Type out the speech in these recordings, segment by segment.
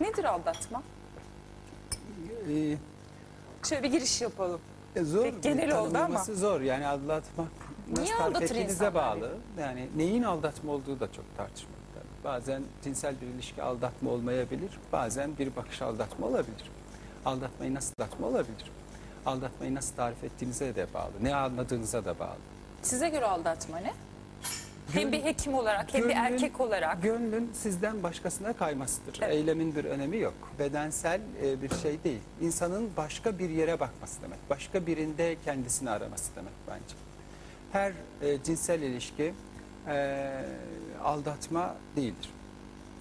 Nedir aldatma? Ee, Şöyle bir giriş yapalım. E, Zor. Pek genel oldu ama. zor. Yani aldatmak nasıl Niye tarif ettiğinize bağlı. Yani neyin aldatma olduğu da çok tartışmalı. Bazen cinsel bir ilişki aldatma olmayabilir. Bazen bir bakış aldatma olabilir. Aldatmayı nasıl aldatma olabilir? Aldatmayı nasıl tarif ettiğinize de bağlı. Ne anladığınıza da bağlı. Size göre aldatma ne? Hem bir hekim olarak hem bir erkek olarak. Gönlün sizden başkasına kaymasıdır. Evet. Eylemin bir önemi yok. Bedensel e, bir şey değil. İnsanın başka bir yere bakması demek. Başka birinde kendisini araması demek bence. Her e, cinsel ilişki e, aldatma değildir.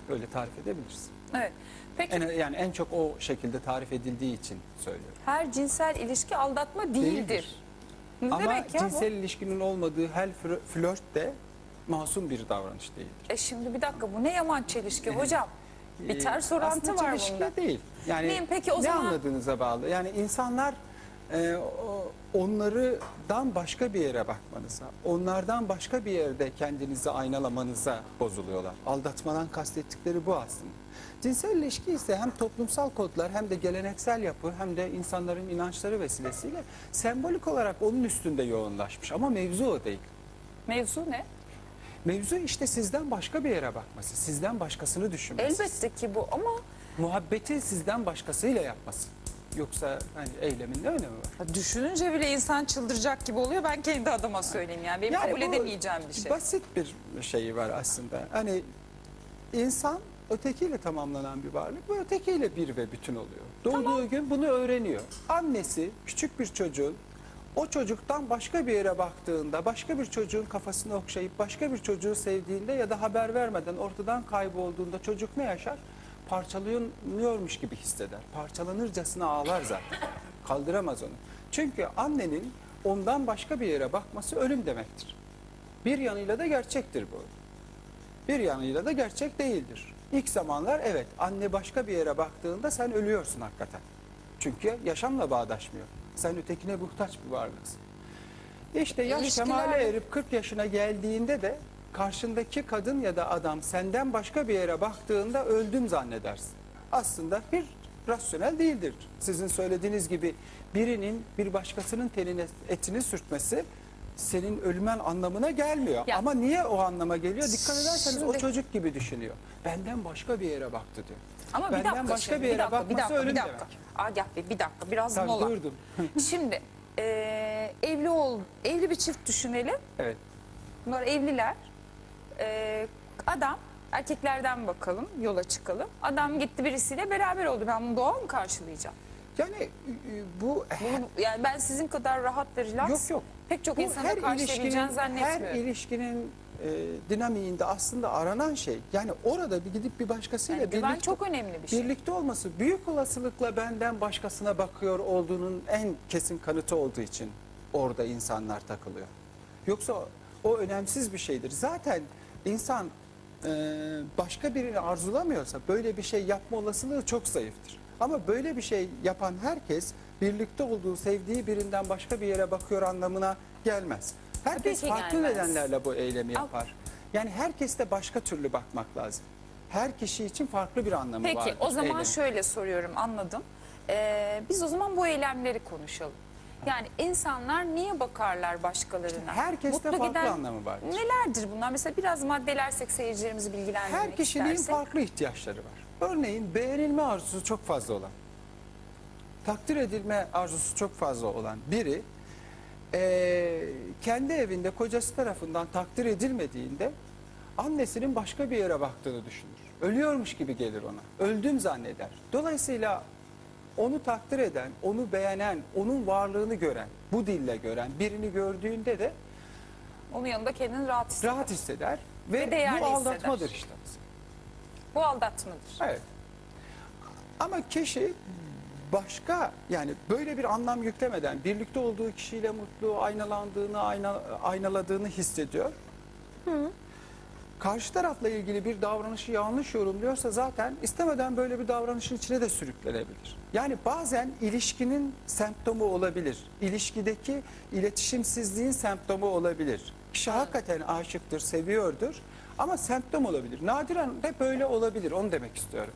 Öyle tarif edebiliriz. Evet. Peki En, yani en çok o şekilde tarif edildiği için söylüyorum. her cinsel ilişki aldatma değildir. Değildir. Ne Ama demek ya cinsel ilişkinin olmadığı her flö- flört de masum bir davranış değildir. E şimdi bir dakika bu ne yaman çelişki hocam. Bir Ee, ters orantı aslında var çelişki bunda. değil. Yani Neyim peki o ne zaman? anladığınıza bağlı. Yani insanlar e, o- onlardan başka bir yere bakmanıza, onlardan başka bir yerde kendinizi aynalamanıza bozuluyorlar. Aldatmadan kastettikleri bu aslında. Cinsel ilişki ise hem toplumsal kodlar hem de geleneksel yapı hem de insanların inançları vesilesiyle sembolik olarak onun üstünde yoğunlaşmış. Ama mevzu o değil. Mevzu ne? Mevzu işte sizden başka bir yere bakması, sizden başkasını düşünmesi. Elbette ki bu ama muhabbeti sizden başkasıyla yapması. Yoksa hani eylemin ne önemi var? düşününce bile insan çıldıracak gibi oluyor. Ben kendi adıma söyleyeyim yani. Benim Yani kabul bu edemeyeceğim bir şey. Basit bir şeyi var aslında. Hani insan ötekiyle tamamlanan bir varlık ve ötekiyle bir ve bütün oluyor. Doğduğu gün bunu öğreniyor. Annesi küçük bir çocuğun o çocuktan başka bir yere baktığında, başka bir çocuğun kafasını okşayıp başka bir çocuğu sevdiğinde ya da haber vermeden ortadan kaybolduğunda çocuk ne yaşar? Parçalanıyormuş gibi hisseder. Parçalanırcasına ağlar zaten. Kaldıramaz onu. Çünkü annenin ondan başka bir yere bakması ölüm demektir. Bir yanıyla da gerçektir bu. Bir yanıyla da gerçek değildir. İlk zamanlar evet anne başka bir yere baktığında sen ölüyorsun hakikaten. Çünkü yaşamla bağdaşmıyor. Sen ötekine muhtaç bir varlıksın. İşte yaş İlişkiler- kemale erip 40 yaşına geldiğinde de karşındaki kadın ya da adam senden başka bir yere baktığında öldüm zannedersin. Aslında bir rasyonel değildir. Sizin söylediğiniz gibi birinin bir başkasının tenine etini sürtmesi senin ölmen anlamına gelmiyor. Ya- Ama niye o anlama geliyor? Dikkat ederseniz o Şimdi- çocuk gibi düşünüyor. Benden başka bir yere baktı diyor. Ama bir Benden dakika başka şimdi, bir yere dakika, bir bakması dakika, ölüm bir dakika. demek. Agah Bey bir dakika biraz Tabii mola. durdum. Şimdi eee, evli ol, evli bir çift düşünelim. evet. Bunlar evliler. Eee, adam erkeklerden bakalım yola çıkalım. Adam gitti birisiyle beraber oldu. Ben bunu doğal mı karşılayacağım? Yani e, bu Bunu, yani ben sizin kadar rahat ve relax Yok, yok. pek çok Bu insana her karşılayabileceğini ilişkinin, her zannetmiyorum. ilişkinin e, dinamiğinde aslında aranan şey. Yani orada bir gidip bir başkasıyla Yani güven birlikte, çok önemli bir şey. birlikte olması büyük olasılıkla benden başkasına bakıyor olduğunun en kesin kanıtı olduğu için orada insanlar takılıyor. Yoksa o, o önemsiz bir şeydir. Zaten insan e, başka birini arzulamıyorsa böyle bir şey yapma olasılığı çok zayıftır. Ama böyle bir şey yapan herkes birlikte olduğu, sevdiği birinden başka bir yere bakıyor anlamına gelmez. Herkes ki farklı gelmez. nedenlerle bu eylemi yapar. Yani herkeste başka türlü bakmak lazım. Her kişi için farklı bir anlamı Peki vardır. o zaman eylemin. şöyle soruyorum anladım. Ee, biz o zaman bu eylemleri konuşalım. Yani insanlar niye bakarlar başkalarına? herkeste farklı anlamı vardır. Nelerdir bunlar? Mesela biraz maddelersek seyircilerimizi bilgilendirmek Her kişinin istersek. farklı ihtiyaçları var. Örneğin beğenilme arzusu çok fazla olan, takdir edilme arzusu çok fazla olan biri eee, kendi evinde kocası tarafından takdir edilmediğinde annesinin başka bir yere baktığını düşünür. Ölüyormuş gibi gelir ona. Öldüm zanneder. Dolayısıyla onu takdir eden, onu beğenen, onun varlığını gören, bu dille gören birini gördüğünde de Onun yanında kendini rahat hisseder. rahat hisseder ve, Ve bu aldatmadır hisseder. işte. Bu aldatmadır. Evet. Ama kişi başka yani böyle bir anlam yüklemeden birlikte olduğu kişiyle mutlu, aynalandığını, ayna, aynaladığını hissediyor. Karşı tarafla ilgili bir davranışı yanlış yorumluyorsa zaten istemeden böyle bir davranışın içine de sürüklenebilir. Yani bazen ilişkinin semptomu olabilir. İlişkideki iletişimsizliğin semptomu olabilir. Kişi hakikaten aşıktır, seviyordur ama semptom olabilir. Nadiren de böyle olabilir onu demek istiyorum.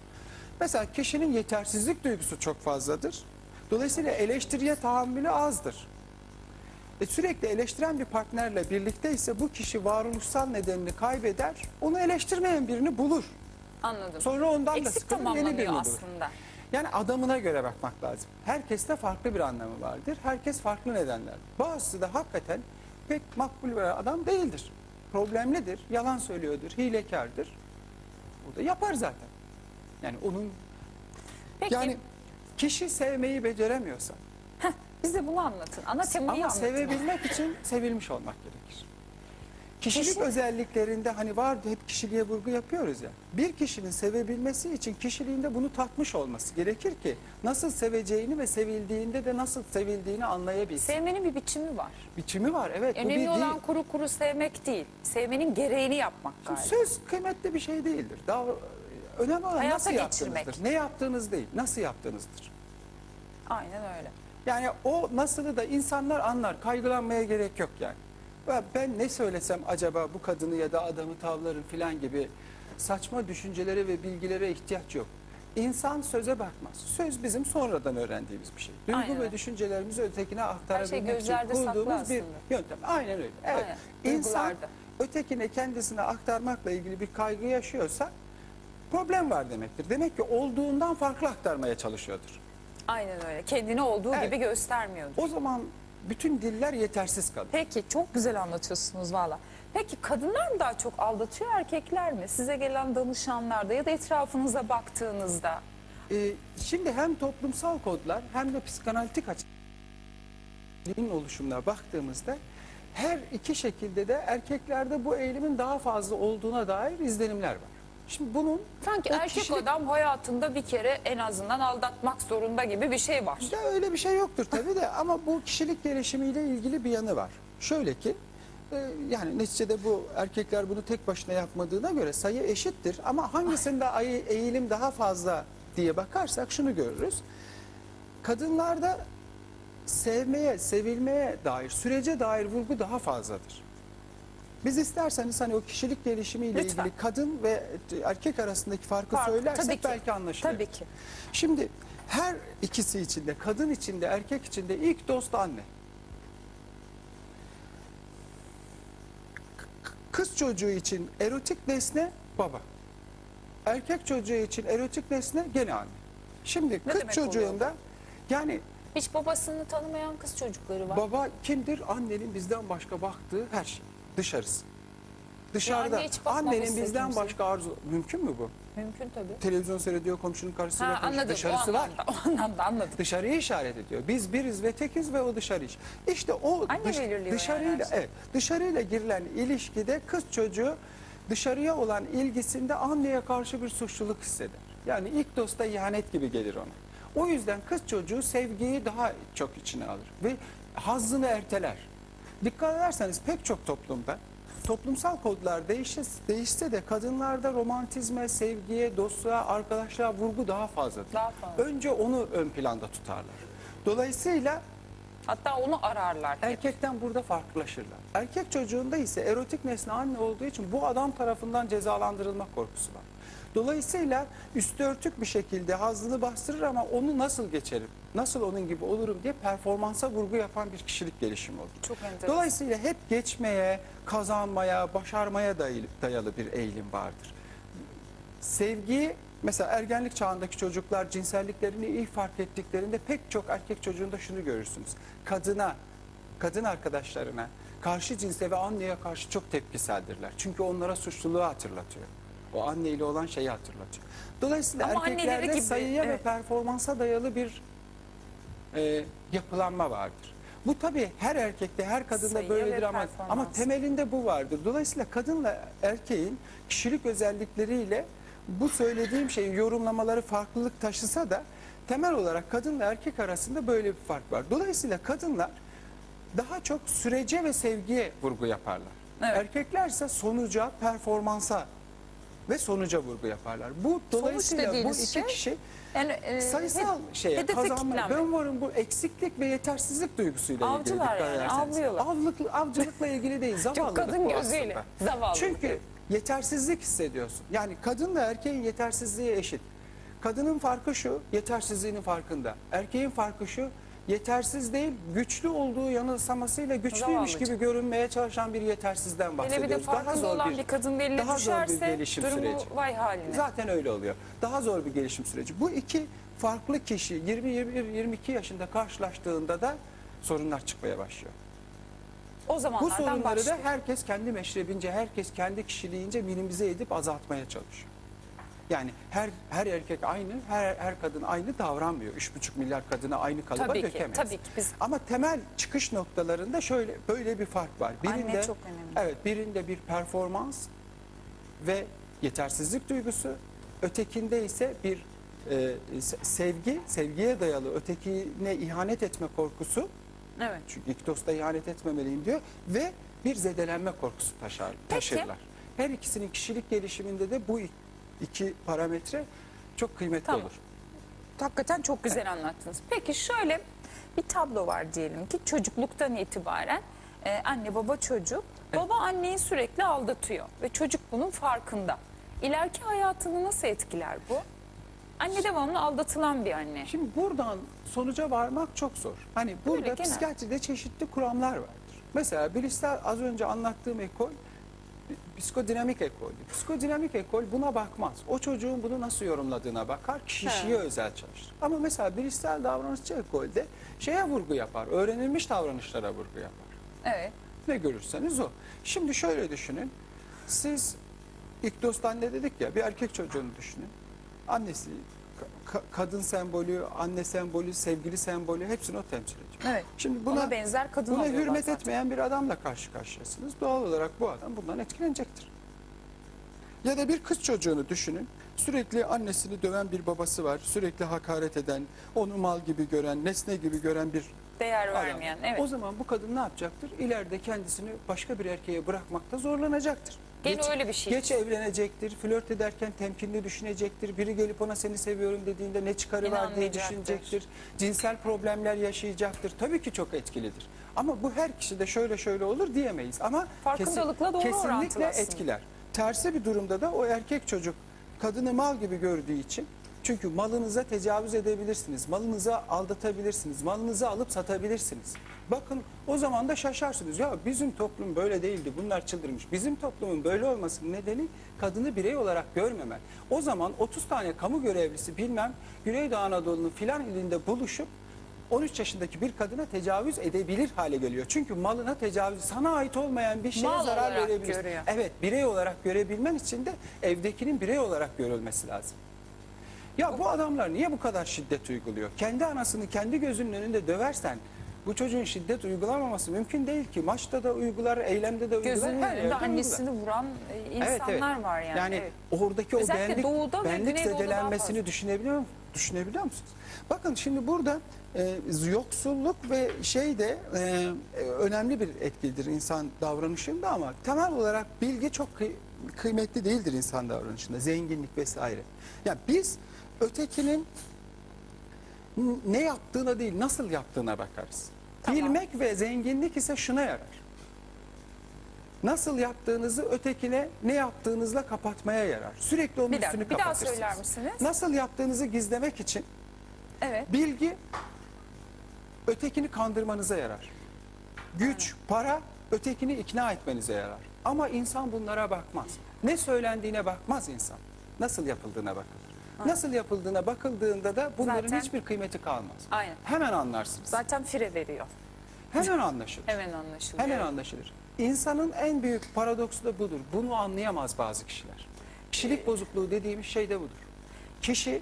Mesela kişinin yetersizlik duygusu çok fazladır. Dolayısıyla eleştiriye tahammülü azdır. E sürekli eleştiren bir partnerle birlikte ise bu kişi varoluşsal nedenini kaybeder. Onu eleştirmeyen birini bulur. Anladım. Sonra ondan da Eksik sıkılır yeni birini bulur. aslında. Yani adamına göre bakmak lazım. Herkeste farklı bir anlamı vardır. Herkes farklı nedenler. Bazısı da hakikaten pek makbul bir adam değildir. Problemlidir, yalan söylüyordur, hilekardır. O da yapar zaten. Yani onun Peki yani kişi sevmeyi beceremiyorsa bize bunu anlatın. Ana temayı ama anlatın. sevebilmek için sevilmiş olmak gerekir. Kişilik Kişi- özelliklerinde hani vardı hep kişiliğe vurgu yapıyoruz ya. Bir kişinin sevebilmesi için kişiliğinde bunu tatmış olması gerekir ki nasıl seveceğini ve sevildiğinde de nasıl sevildiğini anlayabilsin. Sevmenin bir biçimi var. Biçimi var evet. bu bir Önemli olan değil. kuru kuru sevmek değil. Sevmenin gereğini yapmak galiba. Söz kıymetli bir şey değildir. Daha önemli olan Hayata nasıl geçirmek. yaptığınızdır. Ne yaptığınız değil, nasıl yaptığınızdır. Aynen öyle. Yani o nasılı da insanlar anlar. Kaygılanmaya gerek yok yani. Ya Ben ne söylesem acaba bu kadını ya da adamı tavlarım filan gibi saçma düşüncelere ve bilgilere ihtiyaç yok. İnsan söze bakmaz. Söz bizim sonradan öğrendiğimiz bir şey. Duygu Aynen ve düşüncelerimizi ötekine aktarabilmek için gözlerde saklı kurduğumuz bir yöntem. Aynen öyle. Evet. Aynen, İnsan duygularda. ötekine kendisine aktarmakla ilgili bir kaygı yaşıyorsa problem var demektir. Demek ki olduğundan farklı aktarmaya çalışıyordur. Aynen öyle. Kendini olduğu Evet. gibi göstermiyordu. O zaman bütün diller yetersiz kalır. Peki çok güzel anlatıyorsunuz valla. Peki kadınlar mı daha çok aldatıyor erkekler mi? Size gelen danışanlarda ya da etrafınıza baktığınızda. Ee, şimdi hem toplumsal kodlar hem de psikanalitik açıdan oluşumuna baktığımızda her iki şekilde de erkeklerde bu eğilimin daha fazla olduğuna dair izlenimler var. Şimdi bunun Sanki erkek kişilik- adam hayatında bir kere en azından aldatmak zorunda gibi bir şey var. Ya öyle bir şey yoktur tabii de ama bu kişilik gelişimiyle ilgili bir yanı var. Şöyle ki e, yani neticede bu erkekler bunu tek başına yapmadığına göre sayı eşittir ama hangisinde ayı- eğilim daha fazla diye bakarsak şunu görürüz. Kadınlarda sevmeye, sevilmeye dair, sürece dair vurgu daha fazladır. Biz isterseniz hani o kişilik gelişimiyle Lütfen. ilgili kadın ve erkek arasındaki farkı Fark, söylersek tabii ki. belki anlaşılır. Tabii ki. Şimdi her ikisi içinde, kadın içinde, erkek içinde ilk dost anne. Kız çocuğu için erotik nesne baba. Erkek çocuğu için erotik nesne gene anne. Şimdi kız demek oluyor çocuğunda yani Hiç babasını tanımayan kız çocukları var. baba kimdir? Annenin bizden başka baktığı her şey. Dışarısı. Dışarıda anne hiç annenin bizden kimse. başka arzu mümkün mü bu? Mümkün tabii. Televizyon seyrediyor komşunun karşısıyla Ha, konuşuyor. anladım. Dışarısı o var. anlamda, o anlamda anladım. Dışarıyı işaret ediyor. Biz biriz ve tekiz ve o dışarı iş. İşte o Anne belirliyor dışarıyla yani her şeyi. evet, dışarıyla girilen ilişkide kız çocuğu dışarıya olan ilgisinde anneye karşı bir suçluluk hisseder. Yani ilk dosta ihanet gibi gelir ona. O yüzden kız çocuğu sevgiyi daha çok içine alır ve hazzını erteler. Dikkat ederseniz pek çok toplumda toplumsal kodlar değişse, değişse de kadınlarda romantizme, sevgiye, dostluğa, arkadaşlığa vurgu daha fazladır. Daha fazla. Önce onu ön planda tutarlar. Dolayısıyla Hatta onu ararlar. erkekten burada farklılaşırlar. Erkek çocuğunda ise erotik nesne anne olduğu için bu adam tarafından cezalandırılma korkusu var. Dolayısıyla üstü örtük bir şekilde hazını bastırır ama onu nasıl geçerim, nasıl onun gibi olurum diye performansa vurgu yapan bir kişilik gelişimi olur. Çok enteresan. Dolayısıyla hep geçmeye, kazanmaya, başarmaya dayalı, bir eğilim vardır. Sevgi mesela ergenlik çağındaki çocuklar cinselliklerini ilk fark ettiklerinde pek çok erkek çocuğunda şunu görürsünüz. Kadına, kadın arkadaşlarına, karşı cinse ve anneye karşı çok tepkiseldirler. Çünkü onlara suçluluğu hatırlatıyor. O anneyle olan şeyi hatırlatıyor. Dolayısıyla Ama erkeklerde gibi, sayıya ve evet. performansa dayalı bir e, yapılanma vardır. Bu tabii her erkekte, her kadında Sayı böyledir ve ama ama temelinde bu vardır. Dolayısıyla kadınla erkeğin kişilik özellikleriyle bu söylediğim şeyin yorumlamaları farklılık taşısa da temel olarak kadınla erkek arasında böyle bir fark var. Dolayısıyla kadınlar daha çok sürece ve sevgiye vurgu yaparlar. Evet. Erkekler ise sonuca, performansa ve sonuca vurgu yaparlar. Bu dolayısıyla bu iki şey, kişi Yani, e, sayısal şeye hedefe kazanma. Ben varım bu eksiklik ve yetersizlik duygusuyla ilgili. Avcılar dikkat yani, avlıyorlar. Avlık, avcılıkla ilgili değil, zavallılık kadın bu gözüyle, aslında. zavallılık. Çünkü yetersizlik hissediyorsun. Yani kadınla erkeğin yetersizliği eşit. Kadının farkı şu, yetersizliğinin farkında. Erkeğin farkı şu, yetersiz değil, güçlü olduğu yanılsamasıyla güçlüymüş gibi görünmeye çalışan bir yetersizden Hele bahsediyoruz. bir de farkında olan bir, kadın eline daha zor bir düşerse gelişim durumu süreci. vay haline. Zaten öyle oluyor. Daha zor bir gelişim süreci. Bu iki farklı kişi 20-21-22 yaşında karşılaştığında da sorunlar çıkmaya başlıyor. o Bu zamanlardan sorunları da başlıyor. herkes kendi meşrebince, herkes kendi kişiliğince minimize edip azaltmaya çalışıyor. Yani her her erkek aynı, her her kadın aynı davranmıyor. 3,5 milyar kadını aynı kalıba Tabii ki, dökemeyiz. tabii ki biz Ama temel çıkış noktalarında şöyle böyle bir fark var. Anne çok önemli. Evet, birinde bir performans ve yetersizlik duygusu, ötekinde ise bir e, se- sevgi, sevgiye dayalı ötekine ihanet etme korkusu. evet. Çünkü İktos'ta ihanet etmemeliyim diyor ve bir zedelenme korkusu taşır, taşırlar. Her ikisinin kişilik gelişiminde de bu iki parametre çok kıymetli Tamam. olur. Hakikaten çok güzel anlattınız. Peki şöyle bir tablo var diyelim ki çocukluktan itibaren e, anne baba çocuk. Baba anneyi sürekli aldatıyor ve çocuk bunun farkında. İleriki hayatını nasıl etkiler bu? Anne devamlı aldatılan bir anne. Şimdi buradan sonuca varmak çok zor. Hani burada genel. psikiyatride çeşitli kuramlar vardır. Mesela bilişsel az önce anlattığım ekol psikodinamik ekol. Psikodinamik ekol buna bakmaz. O çocuğun bunu nasıl yorumladığına bakar, kişiye özel çalışır. Ama mesela bilişsel davranışçı ekolde şeye vurgu yapar, öğrenilmiş davranışlara vurgu yapar. Evet. Ne görürseniz o. Şimdi şöyle düşünün. Siz ilk dosttan ne dedik ya bir erkek çocuğunu düşünün. Annesi, ka- kadın sembolü, anne sembolü, sevgili sembolü hepsini o temsil ediyor. Evet. Şimdi Buna buna, benzer kadın buna hürmet zaten. etmeyen bir adamla karşı karşıyasınız. Doğal olarak bu adam bundan etkilenecektir. Ya da bir kız çocuğunu düşünün. Sürekli annesini döven bir babası var. Sürekli hakaret eden, onu mal gibi gören, nesne gibi gören bir Değer adam. vermeyen. Evet. O zaman bu kadın ne yapacaktır? İleride kendisini başka bir erkeğe bırakmakta zorlanacaktır. Gene öyle bir şey. Geç evlenecektir, flört ederken temkinli düşünecektir. Biri gelip ona seni seviyorum dediğinde ne çıkarı var diye düşünecektir. Cinsel problemler yaşayacaktır. Tabii ki çok etkilidir. Ama bu her kişide şöyle şöyle olur diyemeyiz. Ama Farkındalıkla doğru orantılı kesinlikle etkiler. Tersi bir durumda da o erkek çocuk kadını mal gibi gördüğü için çünkü malınıza tecavüz edebilirsiniz, malınıza aldatabilirsiniz, malınızı alıp satabilirsiniz. Bakın o zaman da şaşarsınız. Ya bizim toplum böyle değildi, bunlar çıldırmış. Bizim toplumun böyle olmasının nedeni kadını birey olarak görmemek. O zaman 30 tane kamu görevlisi bilmem Güneydoğu Anadolu'nun filan ilinde buluşup 13 yaşındaki bir kadına tecavüz edebilir hale geliyor. Çünkü malına tecavüz, sana ait olmayan bir şeye Mal zarar verebilir. görüyor. Evet, birey olarak görebilmen için de evdekinin birey olarak görülmesi lazım. Ya bu adamlar niye bu kadar şiddet uyguluyor? Kendi anasını kendi gözünün önünde döversen bu çocuğun şiddet uygulamaması mümkün değil ki. Maçta da uygular, eylemde de uygular. Gözünün önünde uygular. annesini vuran e, Evet, insanlar evet. var yani. evet. oradaki o Özellikle benlik, doğuda benlik zedelenmesini düşünebiliyor, düşünebiliyor musunuz? Bakın şimdi burada e, yoksulluk ve şey de e, e, önemli bir etkidir insan davranışında ama temel olarak bilgi çok kıy- kıymetli değildir insan davranışında. Zenginlik vesaire. Ya biz ötekinin ne yaptığına değil nasıl yaptığına bakarız. Tamam. Bilmek ve zenginlik ise şuna yarar. Nasıl yaptığınızı ötekine ne yaptığınızla kapatmaya yarar. Sürekli onun Bir dakika, üstünü bir daha kapatırsınız. söyler misiniz? Nasıl yaptığınızı gizlemek için Evet. bilgi ötekini kandırmanıza yarar. Güç, para ötekini ikna etmenize yarar. Ama insan bunlara bakmaz. Ne söylendiğine bakmaz insan. Nasıl yapıldığına bakılır. Nasıl yapıldığına bakıldığında da bunların Zaten- hiçbir kıymeti kalmaz. Aynen. Hemen anlarsınız. Zaten fire veriyor. Hemen anlaşılır. Hemen anlaşılıyor. Hemen anlaşılır. İnsanın en büyük paradoksu da budur. Bunu anlayamaz bazı kişiler. Kişilik bozukluğu dediğimiz şey de budur. Kişi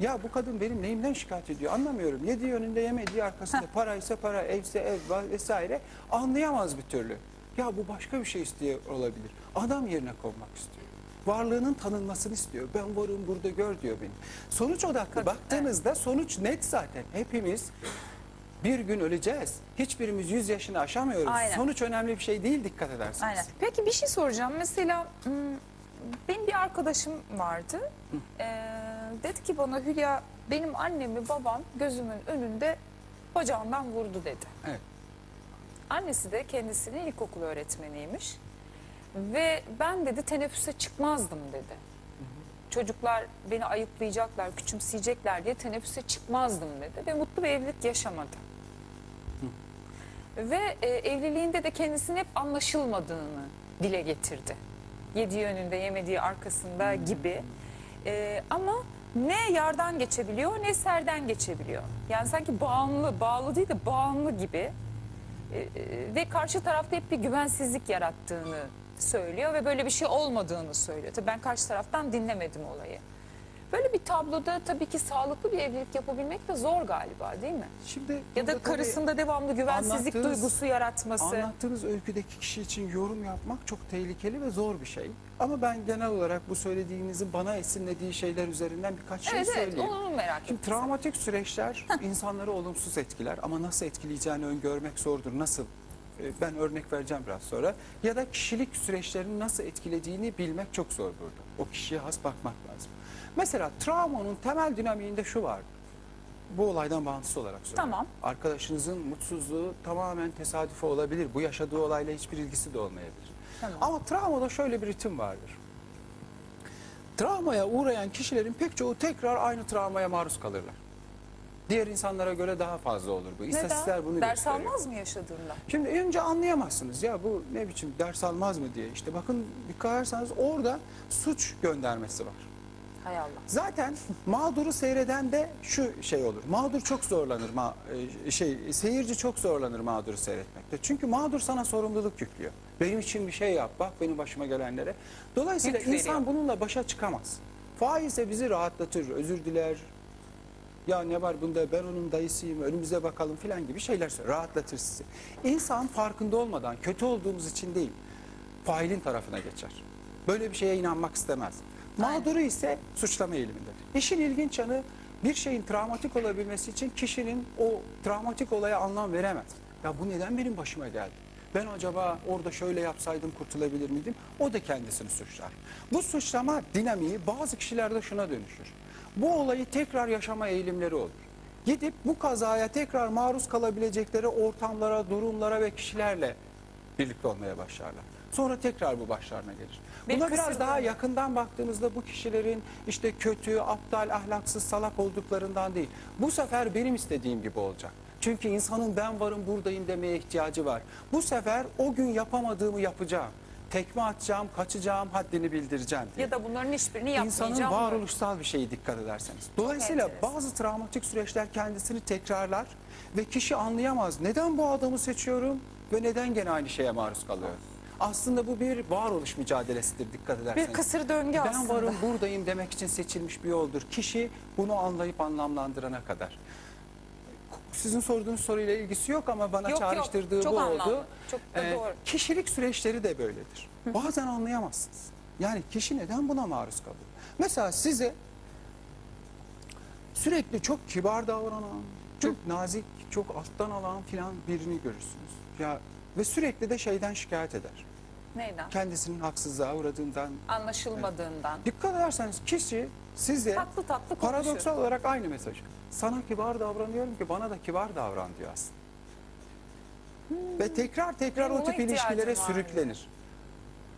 ya bu kadın benim neyimden şikayet ediyor anlamıyorum. Yediği önünde yemediği arkasında para ise para, evse ev va- vesaire anlayamaz bir türlü. Ya bu başka bir şey istiyor olabilir. Adam yerine konmak istiyor. Varlığının tanınmasını istiyor. Ben varım burada gör diyor beni. Sonuç odaklı baktığınızda sonuç net zaten. Hepimiz bir gün öleceğiz. Hiçbirimiz 100 yaşını aşamıyoruz. Aynen. Sonuç önemli bir şey değil dikkat ederseniz. Aynen. Peki bir şey soracağım. Mesela benim bir arkadaşım vardı. Ee, dedi ki bana Hülya benim annemi babam gözümün önünde bacağından vurdu dedi. Evet. Annesi de kendisinin ilkokul öğretmeniymiş. Ve ben dedi teneffüse çıkmazdım dedi. çocuklar beni ayıplayacaklar, küçümseyecekler diye teneffüse çıkmazdım dedi ve mutlu bir evlilik yaşamadı. Ve e, evliliğinde de kendisinin hep anlaşılmadığını dile getirdi. Yediği önünde, yemediği arkasında gibi. E, ama ne yardan geçebiliyor ne serden geçebiliyor. Yani sanki bağımlı, bağlı değil de bağımlı gibi. E, e, ve karşı tarafta hep bir güvensizlik yarattığını söylüyor ve böyle bir şey olmadığını söylüyor. Tabii ben karşı taraftan dinlemedim olayı. Böyle bir tabloda tabii ki sağlıklı bir evlilik yapabilmek de zor galiba değil mi? Şimdi Ya da karısında devamlı güvensizlik duygusu yaratması. Anlattığınız öyküdeki kişi için yorum yapmak çok tehlikeli ve zor bir şey. Ama ben genel olarak bu söylediğinizin bana esinlediği şeyler üzerinden birkaç şey Evet evet söyleyeyim. onu merak Şimdi ettim. travmatik süreçler insanları olumsuz etkiler ama nasıl etkileyeceğini öngörmek zordur. Nasıl? Ee, Ben örnek vereceğim biraz sonra. Ya da kişilik süreçlerini nasıl etkilediğini bilmek çok zor burada. O kişiye has bakmak lazım. Mesela travmanın temel dinamiğinde şu var. Bu olaydan bağımsız olarak söylüyorum. Tamam. Arkadaşınızın mutsuzluğu tamamen tesadüfi olabilir. Bu yaşadığı olayla hiçbir ilgisi de olmayabilir. Tamam. Ama travmada şöyle bir ritim vardır. Travmaya uğrayan kişilerin pek çoğu tekrar aynı travmaya maruz kalırlar. Diğer insanlara göre daha fazla olur bu. İstatistikler bunu Ders gösteriyor. almaz mı yaşadığında? Şimdi önce anlayamazsınız ya bu ne biçim ders almaz mı diye. İşte bakın dikkat ederseniz orada suç göndermesi var. Hay Allah. Zaten mağduru seyreden de şu şey olur. Mağdur çok zorlanır. Ma e, şey seyirci çok zorlanır mağduru seyretmekte. Çünkü mağdur sana sorumluluk yüklüyor. Benim için bir şey yap. Bak benim başıma gelenlere. Dolayısıyla Yük veriyor. insan bununla başa çıkamaz. Faiz de bizi rahatlatır, özür diler. Ya ne var bunda ben onun dayısıyım önümüze bakalım filan gibi şeyler söylüyor. Rahatlatır sizi. İnsan farkında olmadan kötü olduğumuz için değil failin tarafına geçer. Böyle bir şeye inanmak istemez. Mağduru ise suçlama eğilimindedir. İşin ilginç yanı bir şeyin travmatik olabilmesi için kişinin o travmatik olaya anlam veremez. Ya bu neden benim başıma geldi? Ben acaba orada şöyle yapsaydım kurtulabilir miydim? O da kendisini suçlar. Bu suçlama dinamiği bazı kişilerde şuna dönüşür. Bu olayı tekrar yaşama eğilimleri olur. Gidip bu kazaya tekrar maruz kalabilecekleri ortamlara, durumlara ve kişilerle birlikte olmaya başlarlar. Sonra tekrar bu başlarına gelir. Bir Buna kısır biraz daha yakından baktığımızda bu kişilerin işte kötü, aptal, ahlaksız, salak olduklarından değil. Bu sefer benim istediğim gibi olacak. Çünkü insanın ben varım buradayım demeye ihtiyacı var. Bu sefer o gün yapamadığımı yapacağım. Tekme atacağım, kaçacağım, haddini bildireceğim diye. Ya da bunların hiçbirini yapmayacağım. İnsanın varoluşsal bir şeyi dikkat ederseniz. Dolayısıyla bazı travmatik süreçler kendisini tekrarlar ve kişi anlayamaz. Neden bu adamı seçiyorum ve neden gene aynı şeye maruz kalıyor? Aslında bu bir varoluş mücadelesidir dikkat ederseniz. Bir kısır döngü ben aslında. varım buradayım demek için seçilmiş bir yoldur. Kişi bunu anlayıp anlamlandırana kadar. Sizin sorduğunuz soruyla ilgisi yok ama bana Yok, yok. çağrıştırdığı Çok bu anlamlı. oldu. Çok da Ee, doğru. Kişilik süreçleri de böyledir. Bazen anlayamazsınız. Yani kişi neden buna maruz kalıyor? Mesela size sürekli çok kibar davranan, çok nazik, çok alttan alan filan birini görürsünüz. Ya ve sürekli de şeyden şikayet eder. Neyden? Kendisinin haksızlığa uğradığından. Anlaşılmadığından. Dikkat ederseniz kişi size Tatlı tatlı konuşuyor. paradoksal olarak aynı mesaj. Sana kibar davranıyorum ki bana da kibar davran diyor aslında. Ve tekrar tekrar Benim o tip ilişkilere sürüklenir.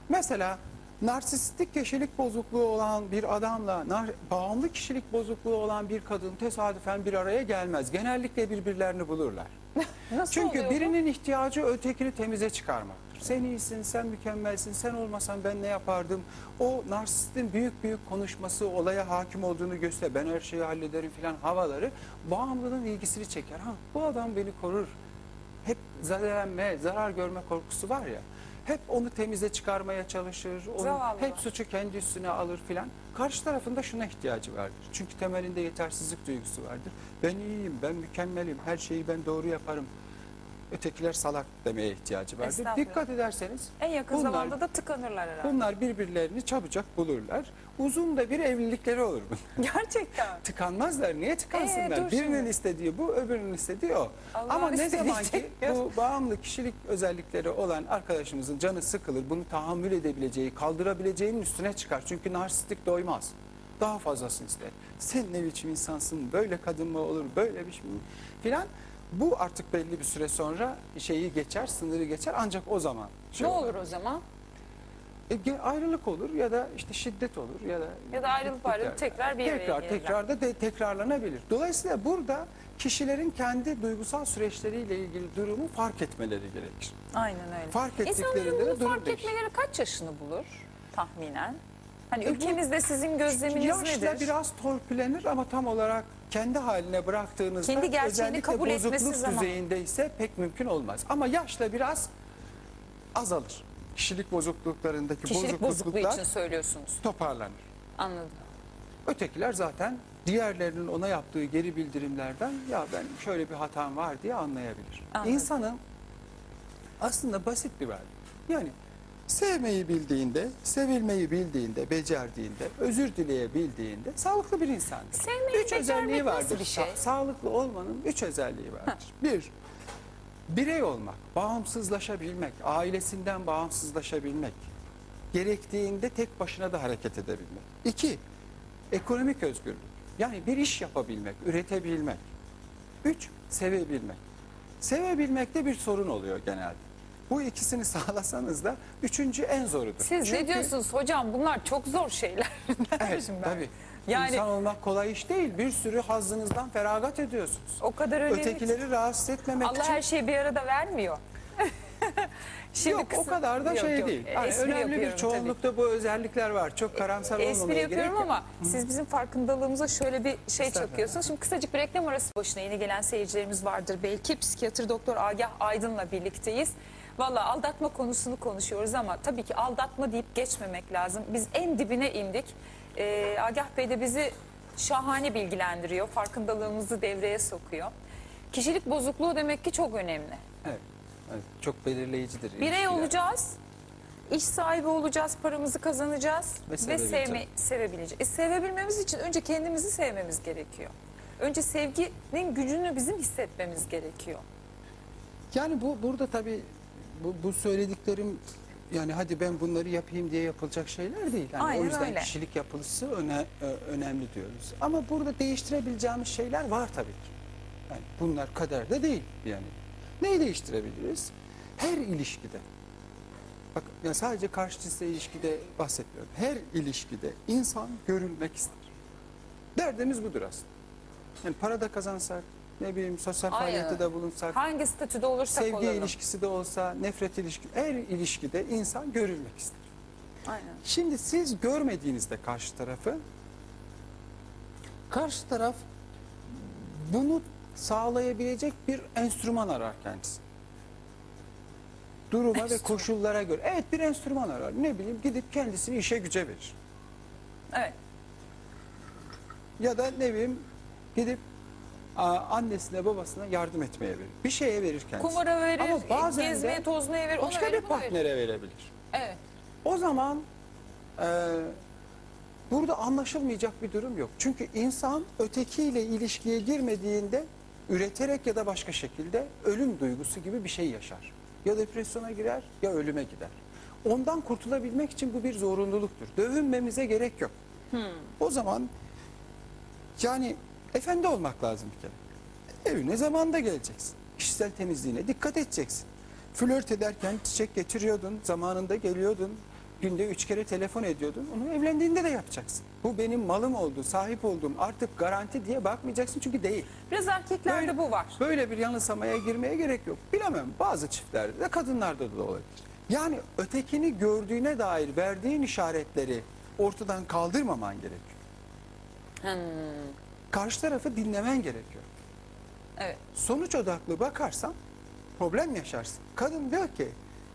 Mesela narsistik kişilik bozukluğu olan bir adamla bağımlı kişilik bozukluğu olan bir kadın tesadüfen bir araya gelmez. Genellikle birbirlerini bulurlar. Nasıl Çünkü bu? birinin ihtiyacı ötekini temize çıkarmaktır. Sen iyisin, sen mükemmelsin, sen olmasan ben ne yapardım? O narsistin büyük büyük konuşması, olaya hakim olduğunu göster. Ben her şeyi hallederim filan havaları bağımlının ilgisini çeker. Ha, bu adam beni korur. Hep zararlanma, zarar görme korkusu var ya. Hep onu temize çıkarmaya çalışır. Onu Zavallı. hep suçu kendi üstüne alır filan. Karşı tarafında şuna ihtiyacı vardır. Çünkü temelinde yetersizlik duygusu vardır. Ben iyiyim, ben mükemmelim, her şeyi ben doğru yaparım. Ötekiler salak demeye ihtiyacı vardır. Dikkat ederseniz En yakın bunlar- zamanda da tıkanırlar herhalde. bunlar birbirlerini çabucak bulurlar. Uzun da bir evlilikleri olur. Gerçekten. Tıkanmazlar. Niye Ee, tıkansınlar? dur Birinin şimdi. istediği bu, öbürünün istediği o. Allah'ın Ama ne zaman ki tek yer. bu bağımlı kişilik özellikleri olan arkadaşımızın canı sıkılır, bunu tahammül edebileceği, kaldırabileceğinin üstüne çıkar. Çünkü narsistik doymaz. Daha fazlasını ister. Sen ne biçim insansın, böyle kadın mı olur, böyle bir şey mi filan. Bu artık belli bir süre sonra şeyi geçer, sınırı geçer ancak o zaman şey ne olur. olur o zaman? E, ayrılık olur ya da işte şiddet olur ya da Ya da ayrılıp ayrılıp tekrar bir tekrar gelirler. tekrar da de, tekrarlanabilir. Dolayısıyla burada kişilerin kendi duygusal süreçleriyle ilgili durumu fark etmeleri gerekir. Aynen öyle. Fark İnsanların ettiklerinde de bunu durum fark değişir. etmeleri kaç yaşını bulur tahminen? Hani E ülkemizde sizin gözleminiz Yaşla nedir? biraz torpilenir ama tam olarak kendi haline bıraktığınızda Kendi özellikle kabul etmesi bozukluk zaman. düzeyinde ise pek mümkün olmaz. Ama yaşla biraz azalır. Kişilik bozukluklarındaki Kişilik bozukluklar için söylüyorsunuz. toparlanır. Anladım. Ötekiler zaten diğerlerinin ona yaptığı geri bildirimlerden ya ben şöyle bir hatam var diye anlayabilir. Anladım. İnsanın aslında basit bir varlık. Yani sevmeyi bildiğinde, sevilmeyi bildiğinde, becerdiğinde, özür dileyebildiğinde sağlıklı bir insandır. Sevmeyi üç özelliği becermek nasıl vardır. bir şey? Sa- sağlıklı olmanın üç özelliği vardır. Bir, birey olmak, bağımsızlaşabilmek, ailesinden bağımsızlaşabilmek, gerektiğinde tek başına da hareket edebilmek. İki, ekonomik özgürlük. Yani bir iş yapabilmek, üretebilmek. Üç, sevebilmek. Sevebilmekte bir sorun oluyor genelde. Bu ikisini sağlasanız da üçüncü en zorudur. Siz Çünkü- ne diyorsunuz hocam bunlar çok zor şeyler. Evet, ben. tabii. Yani İnsan olmak kolay iş değil. Bir sürü hazzınızdan feragat ediyorsunuz. o kadar önemli. ki. Ötekileri rahatsız etmemek Allah için her şeyi bir arada vermiyor. Şimdi yok o kısa- kadar da Yok, şey yok. değil. E, Yani espri önemli bir tabii. çoğunlukta bu özellikler var. Çok karamsar olmamaya Espri gerek yapıyorum ama siz bizim farkındalığımıza şöyle bir şey çakıyorsunuz. Şimdi kısacık bir reklam arası başına yeni gelen seyircilerimiz vardır. Belki psikiyatr doktor Agah Aydın'la birlikteyiz. Valla aldatma konusunu konuşuyoruz ama tabii ki aldatma deyip geçmemek lazım. Biz en dibine indik. Ee, Agah Bey de bizi şahane bilgilendiriyor. Farkındalığımızı devreye sokuyor. Kişilik bozukluğu demek ki çok önemli. Evet, evet, çok belirleyicidir. Birey ilişkiler. olacağız, iş sahibi olacağız, paramızı kazanacağız Ve ve, sevebileceğiz. sevme, sevebileceğiz. E, sevebilmemiz için önce kendimizi sevmemiz gerekiyor. Önce sevginin gücünü bizim hissetmemiz gerekiyor. Yani bu burada tabii bu, bu söylediklerim yani hadi ben bunları yapayım diye yapılacak şeyler değil. Yani Aynen o yüzden öyle. kişilik yapılısı öne, önemli diyoruz. Ama burada değiştirebileceğimiz şeyler var tabii ki. Yani bunlar kaderde değil yani. Neyi değiştirebiliriz? Her ilişkide. Bak ya sadece karşı cinsle ilişkide bahsetmiyorum. Her ilişkide insan görülmek ister. Derdimiz budur aslında. Yani para da kazansak, ne bileyim sosyal Aynen. faaliyette de bulunsak, Hangi statüde olursak sevgi olalım. ilişkisi de olsa, nefret ilişkisi, her ilişkide insan görülmek ister. Aynen. Şimdi siz görmediğinizde karşı tarafı, karşı taraf bunu sağlayabilecek bir enstrüman arar kendisi. Duruma ve Enstrüman. koşullara göre. Evet bir enstrüman arar. Ne bileyim gidip kendisini işe güce verir. Evet. Ya da ne bileyim gidip a, annesine babasına yardım etmeye verir. Bir şeye verir kendisi. Kumara verir, Ama bazen gezmeye de tozmaya verir, başka verir, bir buna verir. partnere verebilir. Evet. O zaman e, burada anlaşılmayacak bir durum yok. Çünkü insan ötekiyle ilişkiye girmediğinde üreterek ya da başka şekilde ölüm duygusu gibi bir şey yaşar. Ya depresyona girer ya ölüme gider. Ondan kurtulabilmek için bu bir zorunluluktur. Dövünmemize gerek yok. O zaman yani efendi olmak lazım bir kere. Evine zamanında geleceksin. Kişisel temizliğine dikkat edeceksin. Flört ederken çiçek getiriyordun, zamanında geliyordun. Günde üç kere telefon ediyordun. Onu evlendiğinde de yapacaksın. Bu benim malım oldu, sahip olduğum artık garanti diye bakmayacaksın çünkü değil. Biraz erkeklerde Böyle- bu var. Böyle bir yanılsamaya girmeye gerek yok. Bilemem bazı çiftlerde de kadınlarda da olabilir. Yani ötekini gördüğüne dair verdiğin işaretleri ortadan kaldırmaman gerekiyor. Hmm, Karşı tarafı dinlemen gerekiyor. Evet. Sonuç odaklı bakarsan problem yaşarsın. Kadın diyor ki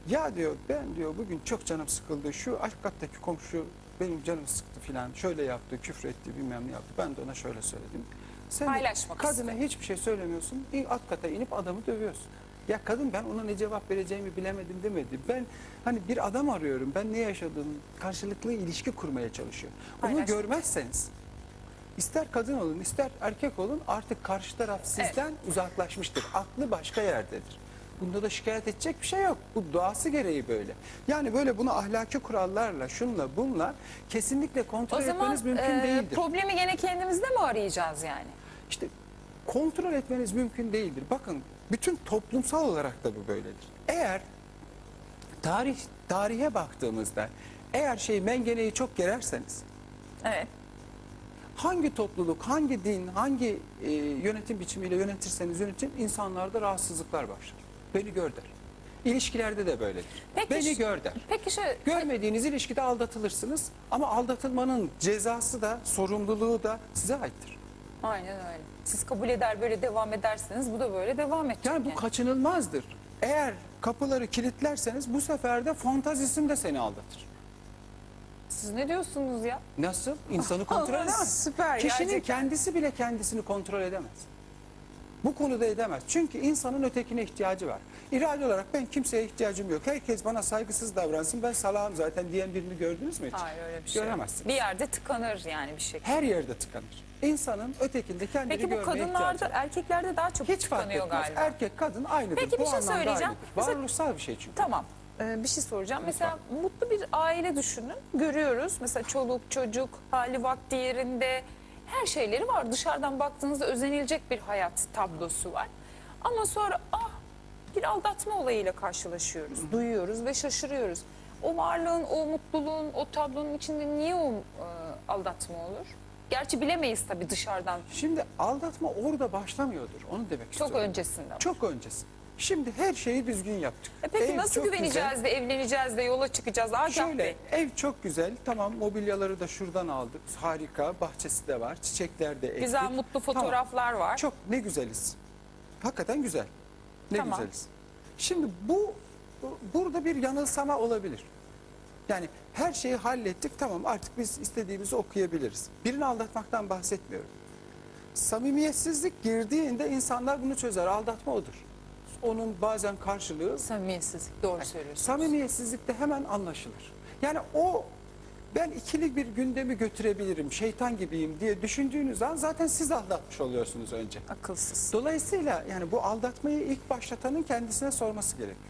ya diyor ben diyor bugün çok canım sıkıldı. Şu alt kattaki komşu benim canım sıktı filan. Şöyle yaptı, küfretti bilmem ne yaptı. Ben de ona şöyle söyledim. Sen Paylaşmak kadına hiçbir şey söylemiyorsun. Bir alt kata inip adamı dövüyorsun. Ya kadın ben ona ne cevap vereceğimi bilemedim demedi. Ben hani bir adam arıyorum. Ben ne yaşadığımı karşılıklı ilişki kurmaya çalışıyor. Onu görmezseniz İster kadın olun ister erkek olun artık karşı taraf sizden uzaklaşmıştır. Aklı başka yerdedir. Bunda da şikayet edecek bir şey yok. Bu doğası gereği böyle. Yani böyle bunu ahlaki kurallarla şunla bunla kesinlikle kontrol O zaman etmeniz mümkün e, değildir. problemi gene kendimizde mi arayacağız yani? İşte kontrol etmeniz mümkün değildir. Bakın bütün toplumsal olarak da bu böyledir. Eğer tarih tarihe baktığımızda Eğer şey mengeneyi çok gererseniz Evet. Hangi topluluk, hangi din, hangi e, yönetim biçimiyle yönetirseniz yönetin insanlarda rahatsızlıklar başlar. Beni gör der. İlişkilerde de böyledir. Peki Beni şu- gör der. Peki şöyle Görmediğiniz ilişkide aldatılırsınız ama aldatılmanın cezası da sorumluluğu da size aittir. aynen öyle. Siz kabul eder böyle devam ederseniz bu da böyle devam edecek. Yani bu kaçınılmazdır. Eğer kapıları kilitlerseniz bu sefer de fantazisim de seni aldatır. Siz ne diyorsunuz ya? Nasıl? İnsanı kontrol edemez. süper, Kişinin gerçekten. kendisi bile kendisini kontrol edemez. Bu konuda edemez. Çünkü insanın ötekine ihtiyacı var. İrade olarak ben kimseye ihtiyacım yok. Herkes bana saygısız davransın. Ben salağım zaten diyen birini gördünüz mü hiç? Hayır öyle bir şey. Göremezsiniz. Bir yerde tıkanır yani bir şekilde. Her yerde tıkanır. İnsanın ötekinde kendini Peki bu kadınlarda ihtiyacı var. erkeklerde daha çok Hiç fark tıkanıyor etmez. galiba. Erkek kadın aynıdır. Peki, Bu bir şey anlamda söyleyeceğim. aynıdır. Mesela- Varoluşsal bir şey çünkü. Tamam. Ee, bir şey soracağım. Mesela mutlu bir aile düşünün. Görüyoruz. Mesela çoluk, çocuk, hali vakti yerinde her şeyleri var. Dışarıdan baktığınızda özenilecek bir hayat tablosu var. Ama sonra ah bir aldatma olayıyla karşılaşıyoruz. Duyuyoruz ve şaşırıyoruz. O varlığın, o mutluluğun, o tablonun içinde niye o e, aldatma olur? Gerçi bilemeyiz tabii dışarıdan. Şimdi aldatma orada başlamıyordur. Onu demek Çok istiyorum. öncesinde. Çok öncesi. Şimdi her şeyi düzgün yaptık. E peki Ev nasıl güveneceğiz güzel. de evleneceğiz de yola çıkacağız Agah Şöyle Bey? ev çok güzel. Tamam mobilyaları da şuradan aldık. Harika. Bahçesi de var. Çiçekler de ektik. Güzel mutlu Tamam. fotoğraflar var. Çok ne güzeliz. Hakikaten güzel. Ne Tamam. güzeliz. Şimdi bu bu- burada bir yanılsama olabilir. Yani her şeyi hallettik tamam artık biz istediğimizi okuyabiliriz. Birini aldatmaktan bahsetmiyorum. Samimiyetsizlik girdiğinde insanlar bunu çözer. Aldatma odur. Onun bazen karşılığı Samimiyetsizlik doğru söylüyorsunuz. Samimiyetsizlik de hemen anlaşılır. Yani o ben ikili bir gündemi götürebilirim, şeytan gibiyim diye düşündüğünüz an zaten siz aldatmış oluyorsunuz önce. Akılsız. Dolayısıyla yani bu aldatmayı ilk başlatanın kendisine sorması gerekiyor.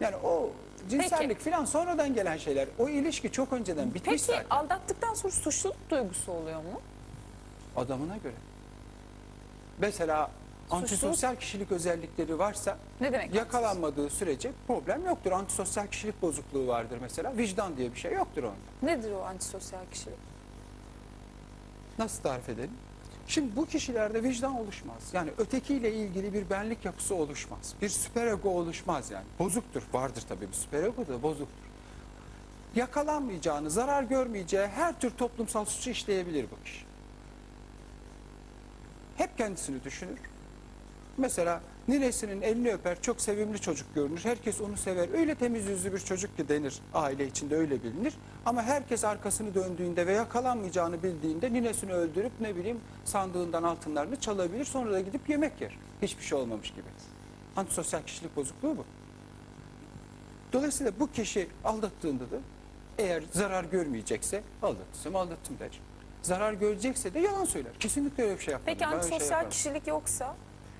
Yani o cinsellik falan sonradan gelen şeyler. O ilişki çok önceden bitmiş Peki zaten. aldattıktan sonra suçluluk duygusu oluyor mu? Adamına göre. Mesela antisosyal kişilik özellikleri varsa Ne demek? yakalanmadığı sürece problem yoktur. Antisosyal kişilik bozukluğu vardır mesela. Vicdan diye bir şey yoktur onda. Nedir o antisosyal kişilik? Nasıl tarif edelim? Şimdi bu kişilerde vicdan oluşmaz. Yani ötekiyle ilgili bir benlik yapısı oluşmaz. Bir süperego oluşmaz yani. Bozuktur. Vardır tabii bir süperego da bozuktur. Yakalanmayacağını, zarar görmeyeceği her tür toplumsal suçu işleyebilir bu kişi. Hep kendisini düşünür. Mesela ninesinin elini öper, çok sevimli çocuk görünür. Herkes onu sever. Öyle temiz yüzlü bir çocuk ki denir. Aile içinde öyle bilinir. Ama herkes arkasını döndüğünde ve yakalanmayacağını bildiğinde ninesini öldürüp ne bileyim sandığından altınlarını çalabilir. Sonra da gidip yemek yer. Hiçbir şey olmamış gibi. Antisosyal kişilik bozukluğu bu. Dolayısıyla bu kişi aldattığında da eğer zarar görmeyecekse aldatırsam aldattım der. Zarar görecekse de yalan söyler. Kesinlikle öyle bir şey yapmadım. Peki şey antisosyal yapmadım. kişilik yoksa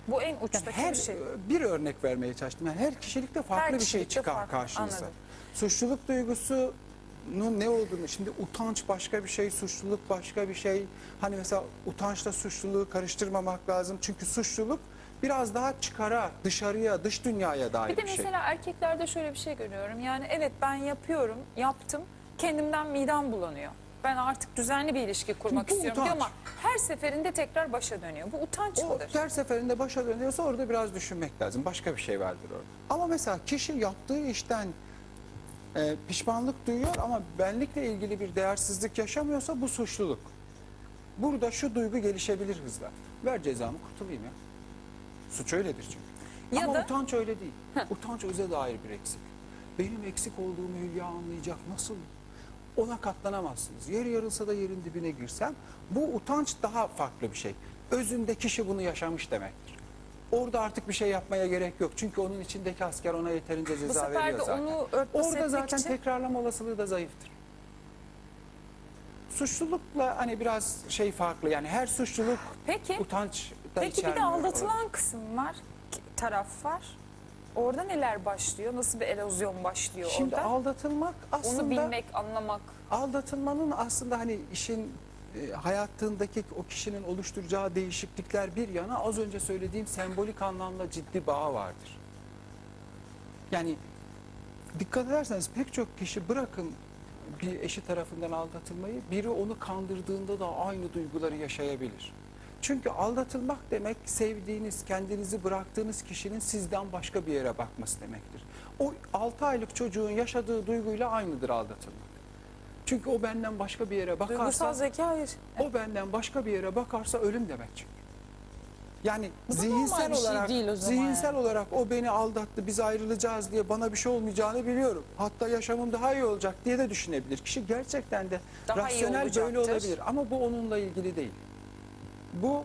bu en Yani uçtaki her bir şey. bir örnek vermeye çalıştım. Yani her kişilikte farklı Her bir şey çıkar farklı, karşınıza. anladım. Suçluluk duygusunun ne olduğunu şimdi utanç başka bir şey, suçluluk başka bir şey. Hani mesela utançla suçluluğu karıştırmamak lazım. Çünkü suçluluk biraz daha çıkara, dışarıya, dış dünyaya dair Bir de bir şey. mesela erkeklerde şöyle bir şey görüyorum. Yani evet ben yapıyorum, yaptım. Kendimden midem bulanıyor. Ben artık düzenli bir ilişki kurmak Bu istiyorum diyor utanç. ama her seferinde tekrar başa dönüyor. Bu utanç O mıdır? her seferinde başa dönüyorsa orada biraz düşünmek lazım. Başka bir şey vardır orada. Ama mesela kişi yaptığı işten e, pişmanlık duyuyor ama benlikle ilgili bir değersizlik yaşamıyorsa bu suçluluk. Burada şu duygu gelişebilir hızla. Ver cezamı kurtulayım ya. Suç öyledir çünkü. Ya ama da- utanç öyle değil. Utanç öze dair bir eksik. Benim eksik olduğumu Hülya anlayacak. Nasıl? Ona katlanamazsınız. Yer yarılsa da yerin dibine girsem bu utanç daha farklı bir şey. Özünde kişi bunu yaşamış demektir. Orada artık bir şey yapmaya gerek yok. Çünkü onun içindeki asker ona yeterince ceza sefer de veriyor zaten. onu örtbas Orada etmek zaten için- tekrarlama olasılığı da zayıftır. Suçlulukla hani biraz şey farklı. Yani her suçluluk Peki, utanç da peki bir de içermiyor. aldatılan kısım var, ki- taraf var. Orada neler başlıyor? Nasıl bir erozyon başlıyor Şimdi orada? aldatılmak aslında Onu bilmek, anlamak. aldatılmanın aslında hani işin e, hayatındaki o kişinin oluşturacağı değişiklikler bir yana az önce söylediğim sembolik anlamda ciddi bağı vardır. Yani dikkat ederseniz pek çok kişi bırakın bir eşi tarafından aldatılmayı, biri onu kandırdığında da aynı duyguları yaşayabilir. Çünkü aldatılmak demek sevdiğiniz, kendinizi bıraktığınız kişinin sizden başka bir yere bakması demektir. O 6 aylık çocuğun yaşadığı duyguyla aynıdır aldatılmak. Çünkü o benden başka bir yere Duygusal bakarsa, zeka hayır. o benden başka bir yere bakarsa ölüm demek çünkü. Yani Bu zihinsel şey olarak değil o zihinsel yani. olarak o beni aldattı, biz ayrılacağız diye bana bir şey olmayacağını biliyorum. Hatta yaşamım daha iyi olacak diye de düşünebilir. Kişi gerçekten de Daha rasyonel böyle olabilir ama bu onunla ilgili değil. Bu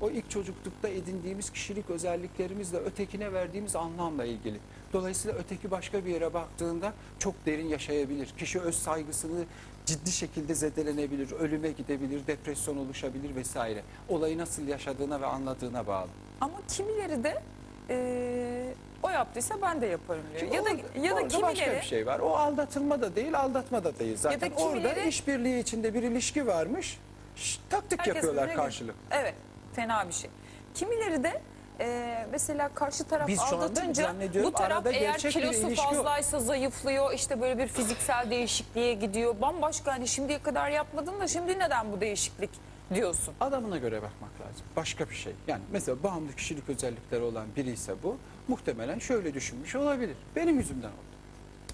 o ilk çocuklukta edindiğimiz kişilik özelliklerimizle ötekine verdiğimiz anlamla ilgili. Dolayısıyla öteki başka bir yere baktığında çok derin yaşayabilir. Kişi öz saygısını ciddi şekilde zedelenebilir, ölüme gidebilir, depresyon oluşabilir vesaire. Olayı nasıl yaşadığına ve anladığına bağlı. Ama kimileri de e, o yaptıysa ben de yaparım diyor. Şimdi ya da orada- ya da orada başka kimileri bir şey var. O aldatılma da değil, aldatma da değil zaten. Orada kimileri- işbirliği içinde bir ilişki varmış. Şş, taktik Herkes yapıyorlar birbirine- karşılık. Evet, fena bir şey. Kimileri de e, mesela karşı taraf Biz şu anda aldatınca zannediyorum bu taraf arada eğer gerçek bir kilosu ilişki yok. fazlaysa zayıflıyor işte böyle bir fiziksel değişikliğe gidiyor. Bambaşka hani şimdiye kadar yapmadın da şimdi neden bu değişiklik diyorsun. Adamına göre bakmak lazım. Başka bir şey. Yani mesela bağımlı kişilik özellikleri olan biri ise bu muhtemelen şöyle düşünmüş olabilir. Benim yüzümden oldu.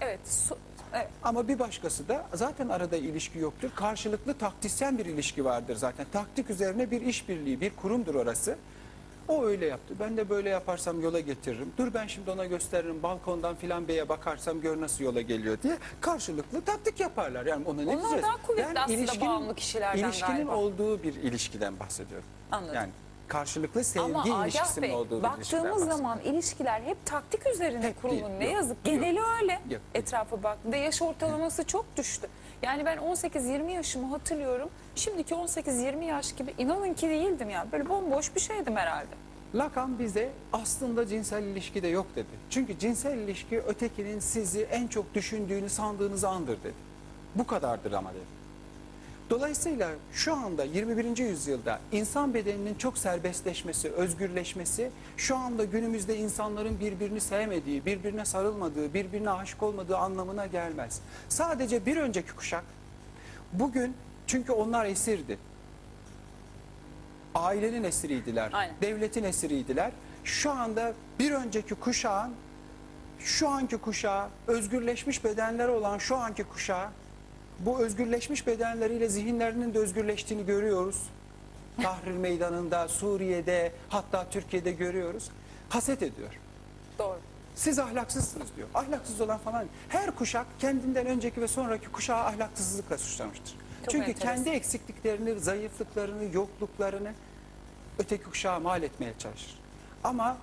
Evet, su- evet. Ama bir başkası da zaten arada ilişki yoktur. Karşılıklı taktisyen bir ilişki vardır zaten. Taktik üzerine bir işbirliği, bir kurumdur orası. O öyle yaptı. Ben de böyle yaparsam yola getiririm. Dur ben şimdi ona gösteririm. Balkondan filan beye bakarsam gör nasıl yola geliyor diye karşılıklı taktik yaparlar. Yani ona ne Onlar diyeceğiz? daha kuvvetli aslında bağımlı kişilerden ilişkinin galiba. olduğu bir ilişkiden bahsediyorum. Anladım. Yani karşılıklı sevgi Ama Agah ilişkisinin Bey olduğu bir ilişkiden baktığımız bahsediyorum. zaman ilişkiler hep taktik üzerine Hep kurulu. değil, Ne yok, yazık geneli öyle. Yok. Etrafa baktığında yaş ortalaması çok düştü. Yani ben 18-20 yaşımı hatırlıyorum. Şimdiki 18-20 yaş gibi inanın ki değildim ya. Böyle bomboş bir şeydim herhalde. Lacan bize aslında cinsel ilişki de yok dedi. Çünkü cinsel ilişki ötekinin sizi en çok düşündüğünü sandığınız andır dedi. Bu kadardır ama dedi. Dolayısıyla şu anda 21. yüzyılda insan bedeninin çok serbestleşmesi, özgürleşmesi şu anda günümüzde insanların birbirini sevmediği, birbirine sarılmadığı, birbirine aşık olmadığı anlamına gelmez. Sadece bir önceki kuşak bugün çünkü onlar esirdi. Ailenin esiriydiler, Aynen. devletin esiriydiler. Şu anda bir önceki kuşağın şu anki kuşağı, özgürleşmiş bedenleri olan şu anki kuşağı, bu özgürleşmiş bedenleriyle zihinlerinin de özgürleştiğini görüyoruz. Tahrir Meydanı'nda, Suriye'de, hatta Türkiye'de görüyoruz. Haset ediyor. Doğru. Siz ahlaksızsınız diyor. Ahlaksız olan falan. Her kuşak kendinden önceki ve sonraki kuşağı ahlaksızlıkla suçlamıştır. Çok Çünkü enteresan. kendi eksikliklerini, zayıflıklarını, yokluklarını öteki kuşağa mal etmeye çalışır. Ama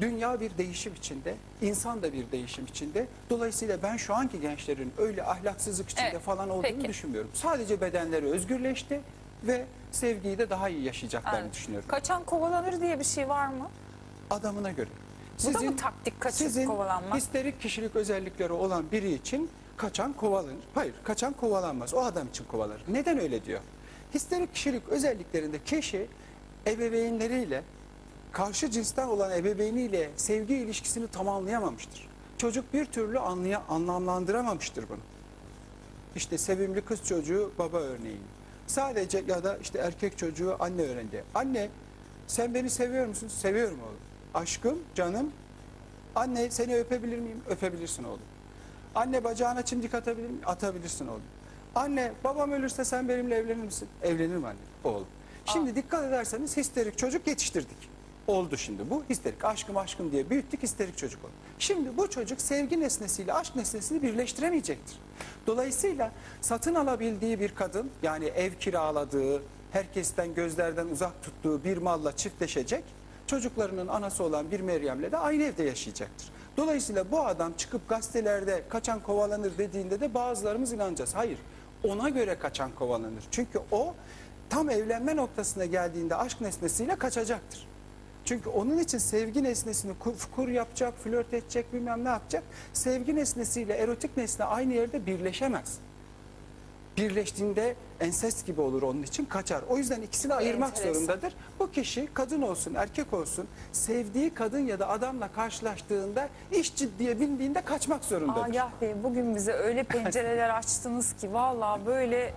dünya bir değişim içinde, insan da bir değişim içinde. Dolayısıyla ben şu anki gençlerin öyle ahlaksızlık içinde Evet, falan olduğunu peki. düşünmüyorum. Sadece bedenleri özgürleşti ve sevgiyi de daha iyi yaşayacaklarını Aynen. düşünüyorum. Kaçan kovalanır diye bir şey var mı? Adamına göre. Bu da mı taktik kaçıp sizin kovalanmak? histerik kişilik özellikleri olan biri için kaçan kovalanır. Hayır, kaçan kovalanmaz. O adam için kovalanır. Neden öyle diyor? Histerik kişilik özelliklerinde kişi ebeveynleriyle karşı cinsten olan ebeveyniyle sevgi ilişkisini tamamlayamamıştır. Çocuk bir türlü anlaya, anlamlandıramamıştır bunu. İşte sevimli kız çocuğu baba örneği. Sadece ya da işte erkek çocuğu anne öğrendi. Anne sen beni seviyor musun? Seviyorum oğlum. Aşkım, canım. Anne seni öpebilir miyim? Öpebilirsin oğlum. Anne bacağına çimdik atabilir miyim? Atabilirsin oğlum. Anne babam ölürse sen benimle evlenir misin? Evlenirim anne. Oğlum. Şimdi dikkat ederseniz histerik çocuk yetiştirdik. Oldu şimdi bu histerik. Aşkım aşkım diye büyüttük histerik çocuk oldu. Şimdi bu çocuk sevgi nesnesiyle aşk nesnesini birleştiremeyecektir. Dolayısıyla satın alabildiği bir kadın yani ev kiraladığı, herkesten gözlerden uzak tuttuğu bir malla çiftleşecek. Çocuklarının anası olan bir Meryem'le de aynı evde yaşayacaktır. Dolayısıyla bu adam çıkıp gazetelerde kaçan kovalanır dediğinde de bazılarımız inanacağız. Hayır ona göre kaçan kovalanır. Çünkü o tam evlenme noktasına geldiğinde aşk nesnesiyle kaçacaktır. Çünkü onun için sevgi nesnesini kur, kur yapacak, flört edecek, bilmem ne yapacak. Sevgi nesnesiyle erotik nesne aynı yerde birleşemez. birleştiğinde ensest gibi olur onun için kaçar. O yüzden ikisini ayırmak enteresan. zorundadır. Bu kişi kadın olsun erkek olsun sevdiği kadın ya da adamla karşılaştığında iş ciddiye bindiğinde kaçmak zorundadır. Agah Bey bugün bize öyle pencereler açtınız ki vallahi böyle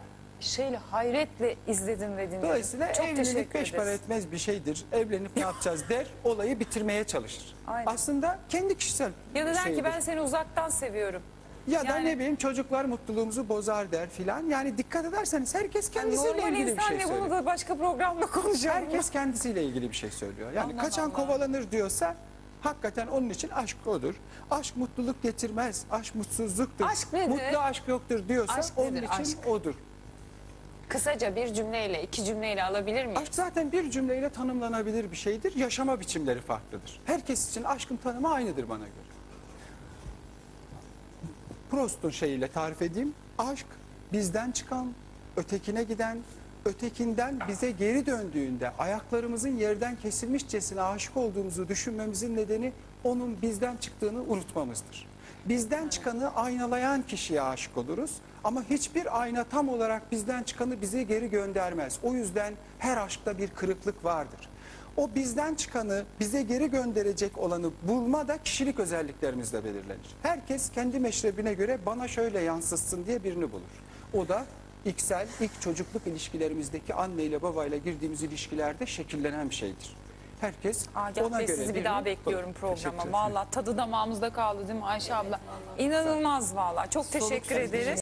şeyle hayretle izledim ve dinledim. Dolayısıyla Çok evlilik beş para etmez bir şeydir. Evlenip ne yapacağız der, olayı bitirmeye çalışır. Aynen. Aslında kendi kişisel Ya da der şeyidir. ki ben seni uzaktan seviyorum. Ya da Yani- ne bileyim çocuklar mutluluğumuzu bozar der filan. Yani dikkat ederseniz herkes kendisiyle Normal ilgili bir insan şey ne bunu söylüyor. da başka programda konuşalım. Herkes kendisiyle ilgili bir şey söylüyor. Yani Allah kaçan Allah. kovalanır diyorsa hakikaten onun için aşk odur. Aşk mutluluk getirmez. Aşk mutsuzluktur. Aşk nedir? Mutlu aşk yoktur diyorsa Aşk onun nedir? için Aşk. odur. Kısaca bir cümleyle, iki cümleyle alabilir miyim? Aşk zaten bir cümleyle tanımlanabilir bir şeydir. Yaşama biçimleri farklıdır. Herkes için aşkın tanımı aynıdır bana göre. Proust'un şeyiyle tarif edeyim. Aşk bizden çıkan, ötekine giden, ötekinden bize geri döndüğünde ayaklarımızın yerden kesilmişçesine aşık olduğumuzu düşünmemizin nedeni onun bizden çıktığını unutmamızdır. Bizden çıkanı aynalayan kişiye aşık oluruz ama hiçbir ayna tam olarak bizden çıkanı bize geri göndermez. O yüzden her aşkta bir kırıklık vardır. O bizden çıkanı bize geri gönderecek olanı bulma da kişilik özelliklerimizle belirlenir. Herkes kendi meşrebine göre bana şöyle yansıtsın diye birini bulur. O da ilksel, ilk çocukluk ilişkilerimizdeki anne ile babayla girdiğimiz ilişkilerde şekillenen bir şeydir. Herkes Agah ona Bey göre sizi bir birini daha bekliyorum programa. Valla tadı damağımızda kaldı değil mi Ayşe abla? İnanılmaz valla. Çok teşekkür ederiz.